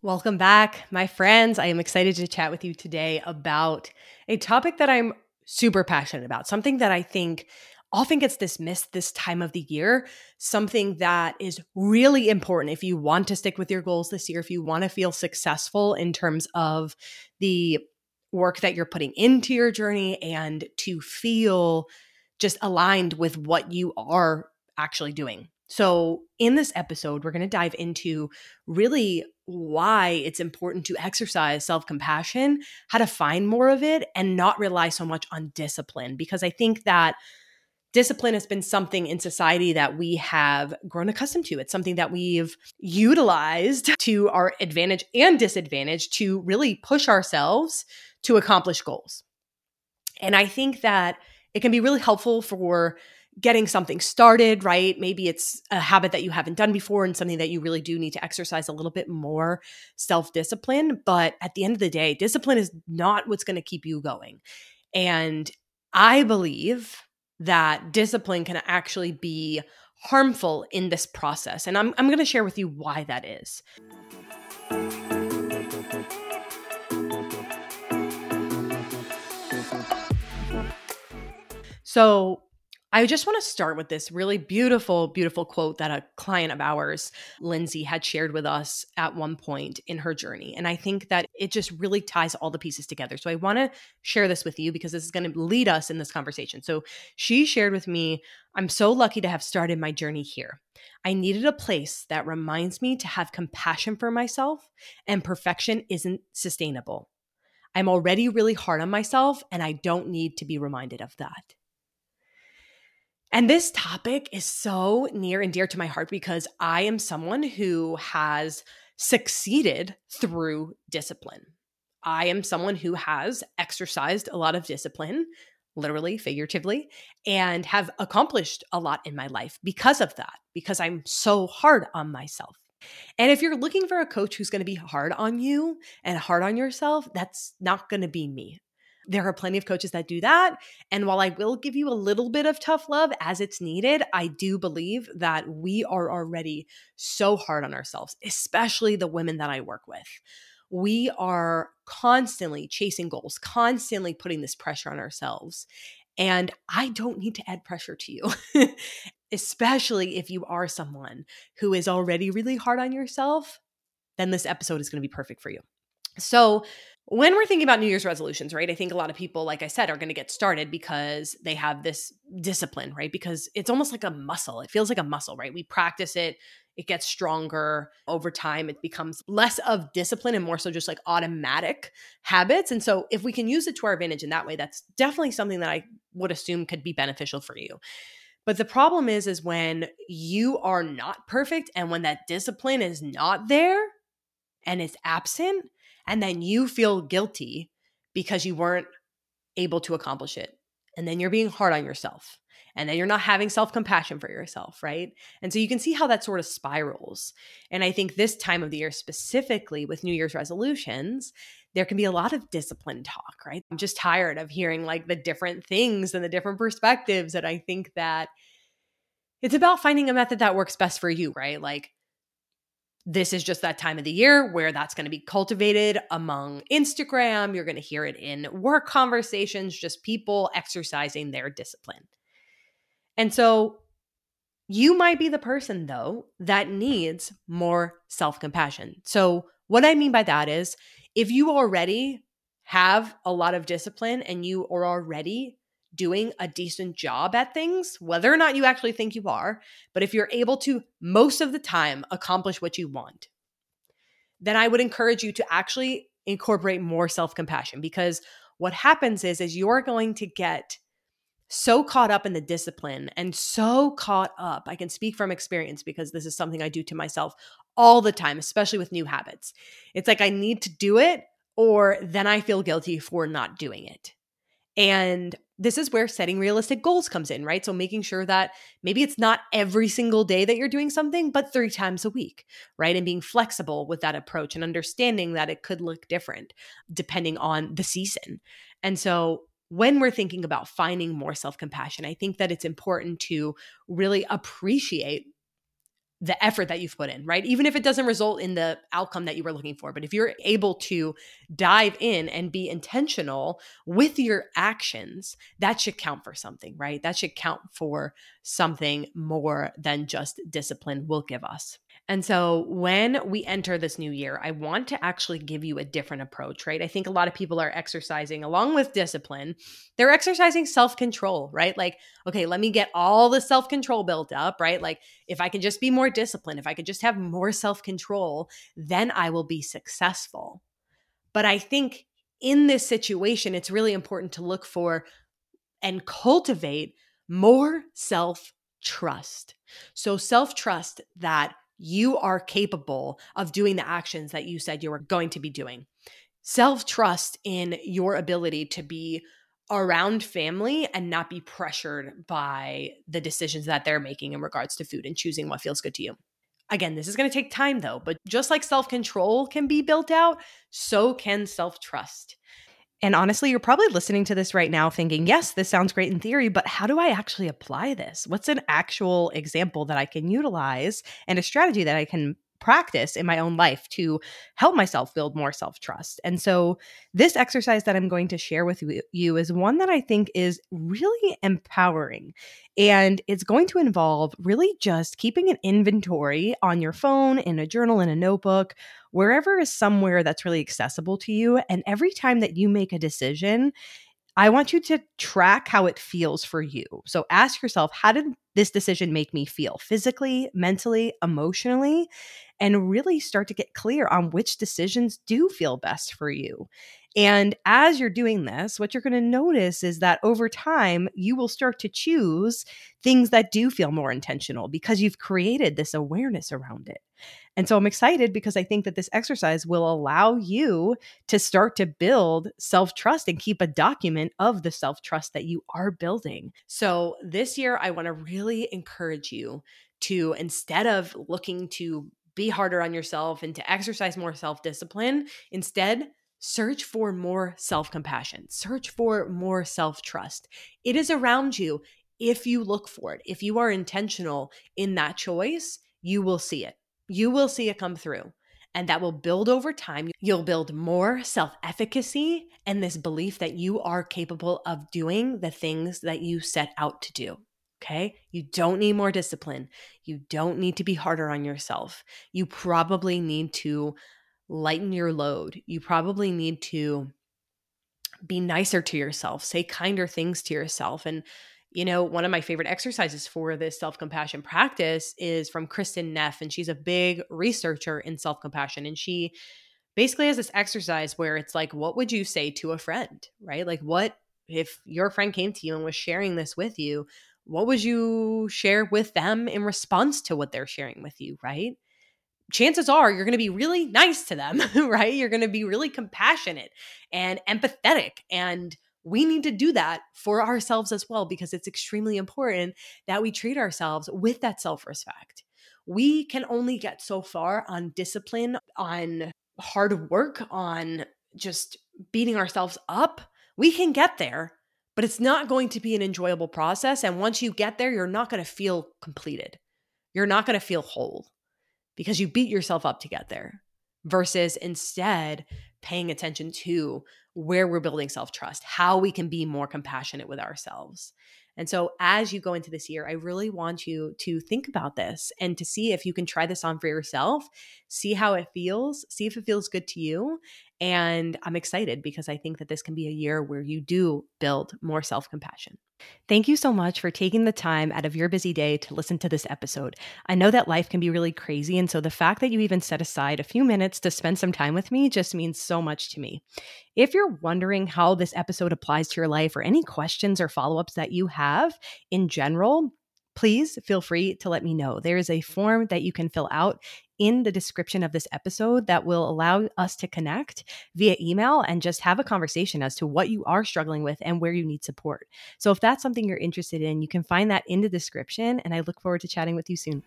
Welcome back, my friends. I am excited to chat with you today about a topic that I'm super passionate about, something that I think often gets dismissed this time of the year, something that is really important if you want to stick with your goals this year, if you want to feel successful in terms of the work that you're putting into your journey and to feel just aligned with what you are actually doing. So, in this episode, we're going to dive into really why it's important to exercise self compassion, how to find more of it, and not rely so much on discipline. Because I think that discipline has been something in society that we have grown accustomed to. It's something that we've utilized to our advantage and disadvantage to really push ourselves to accomplish goals. And I think that it can be really helpful for getting something started, right? Maybe it's a habit that you haven't done before and something that you really do need to exercise a little bit more self discipline. But at the end of the day, discipline is not what's going to keep you going. And I believe that discipline can actually be harmful in this process. And I'm, I'm going to share with you why that is. So, I just want to start with this really beautiful, beautiful quote that a client of ours, Lindsay, had shared with us at one point in her journey. And I think that it just really ties all the pieces together. So I want to share this with you because this is going to lead us in this conversation. So she shared with me I'm so lucky to have started my journey here. I needed a place that reminds me to have compassion for myself, and perfection isn't sustainable. I'm already really hard on myself, and I don't need to be reminded of that. And this topic is so near and dear to my heart because I am someone who has succeeded through discipline. I am someone who has exercised a lot of discipline, literally, figuratively, and have accomplished a lot in my life because of that, because I'm so hard on myself. And if you're looking for a coach who's going to be hard on you and hard on yourself, that's not going to be me there are plenty of coaches that do that. And while I will give you a little bit of tough love as it's needed, I do believe that we are already so hard on ourselves, especially the women that I work with. We are constantly chasing goals, constantly putting this pressure on ourselves. And I don't need to add pressure to you, especially if you are someone who is already really hard on yourself, then this episode is going to be perfect for you. So, when we're thinking about New Year's resolutions, right, I think a lot of people, like I said, are going to get started because they have this discipline, right? Because it's almost like a muscle. It feels like a muscle, right? We practice it, it gets stronger over time. It becomes less of discipline and more so just like automatic habits. And so, if we can use it to our advantage in that way, that's definitely something that I would assume could be beneficial for you. But the problem is, is when you are not perfect and when that discipline is not there and it's absent and then you feel guilty because you weren't able to accomplish it. And then you're being hard on yourself. And then you're not having self compassion for yourself, right? And so you can see how that sort of spirals. And I think this time of the year, specifically with New Year's resolutions, there can be a lot of discipline talk, right? I'm just tired of hearing like the different things and the different perspectives. And I think that it's about finding a method that works best for you, right? Like this is just that time of the year where that's going to be cultivated among Instagram. You're going to hear it in work conversations, just people exercising their discipline. And so you might be the person, though, that needs more self compassion. So, what I mean by that is if you already have a lot of discipline and you are already doing a decent job at things, whether or not you actually think you are, but if you're able to most of the time accomplish what you want, then I would encourage you to actually incorporate more self-compassion because what happens is is you're going to get so caught up in the discipline and so caught up. I can speak from experience because this is something I do to myself all the time, especially with new habits. It's like I need to do it or then I feel guilty for not doing it. And this is where setting realistic goals comes in, right? So making sure that maybe it's not every single day that you're doing something, but three times a week, right? And being flexible with that approach and understanding that it could look different depending on the season. And so when we're thinking about finding more self compassion, I think that it's important to really appreciate the effort that you've put in, right? Even if it doesn't result in the outcome that you were looking for. But if you're able to dive in and be intentional with your actions, that should count for something, right? That should count for something more than just discipline will give us. And so when we enter this new year, I want to actually give you a different approach, right? I think a lot of people are exercising along with discipline. They're exercising self control, right? Like, okay, let me get all the self control built up, right? Like, if I can just be more disciplined, if I could just have more self control, then I will be successful. But I think in this situation, it's really important to look for and cultivate more self trust. So, self trust that you are capable of doing the actions that you said you were going to be doing. Self trust in your ability to be around family and not be pressured by the decisions that they're making in regards to food and choosing what feels good to you. Again, this is going to take time though, but just like self control can be built out, so can self trust. And honestly, you're probably listening to this right now thinking, yes, this sounds great in theory, but how do I actually apply this? What's an actual example that I can utilize and a strategy that I can practice in my own life to help myself build more self trust. And so, this exercise that I'm going to share with you is one that I think is really empowering. And it's going to involve really just keeping an inventory on your phone, in a journal, in a notebook, wherever is somewhere that's really accessible to you. And every time that you make a decision, I want you to track how it feels for you. So ask yourself, how did this decision make me feel physically, mentally, emotionally? And really start to get clear on which decisions do feel best for you. And as you're doing this, what you're going to notice is that over time, you will start to choose things that do feel more intentional because you've created this awareness around it. And so I'm excited because I think that this exercise will allow you to start to build self trust and keep a document of the self trust that you are building. So this year, I want to really encourage you to instead of looking to be harder on yourself and to exercise more self discipline, instead, search for more self compassion, search for more self trust. It is around you if you look for it. If you are intentional in that choice, you will see it. You will see it come through. And that will build over time. You'll build more self efficacy and this belief that you are capable of doing the things that you set out to do. Okay. You don't need more discipline. You don't need to be harder on yourself. You probably need to lighten your load. You probably need to be nicer to yourself, say kinder things to yourself. And, you know, one of my favorite exercises for this self compassion practice is from Kristin Neff. And she's a big researcher in self compassion. And she basically has this exercise where it's like, what would you say to a friend, right? Like, what if your friend came to you and was sharing this with you? What would you share with them in response to what they're sharing with you, right? Chances are you're going to be really nice to them, right? You're going to be really compassionate and empathetic. And we need to do that for ourselves as well, because it's extremely important that we treat ourselves with that self respect. We can only get so far on discipline, on hard work, on just beating ourselves up. We can get there, but it's not going to be an enjoyable process. And once you get there, you're not going to feel completed. You're not going to feel whole because you beat yourself up to get there versus instead paying attention to where we're building self trust, how we can be more compassionate with ourselves. And so, as you go into this year, I really want you to think about this and to see if you can try this on for yourself, see how it feels, see if it feels good to you. And I'm excited because I think that this can be a year where you do build more self compassion. Thank you so much for taking the time out of your busy day to listen to this episode. I know that life can be really crazy, and so the fact that you even set aside a few minutes to spend some time with me just means so much to me. If you're wondering how this episode applies to your life or any questions or follow ups that you have in general, please feel free to let me know. There is a form that you can fill out in the description of this episode that will allow us to connect via email and just have a conversation as to what you are struggling with and where you need support. So if that's something you're interested in, you can find that in the description. And I look forward to chatting with you soon.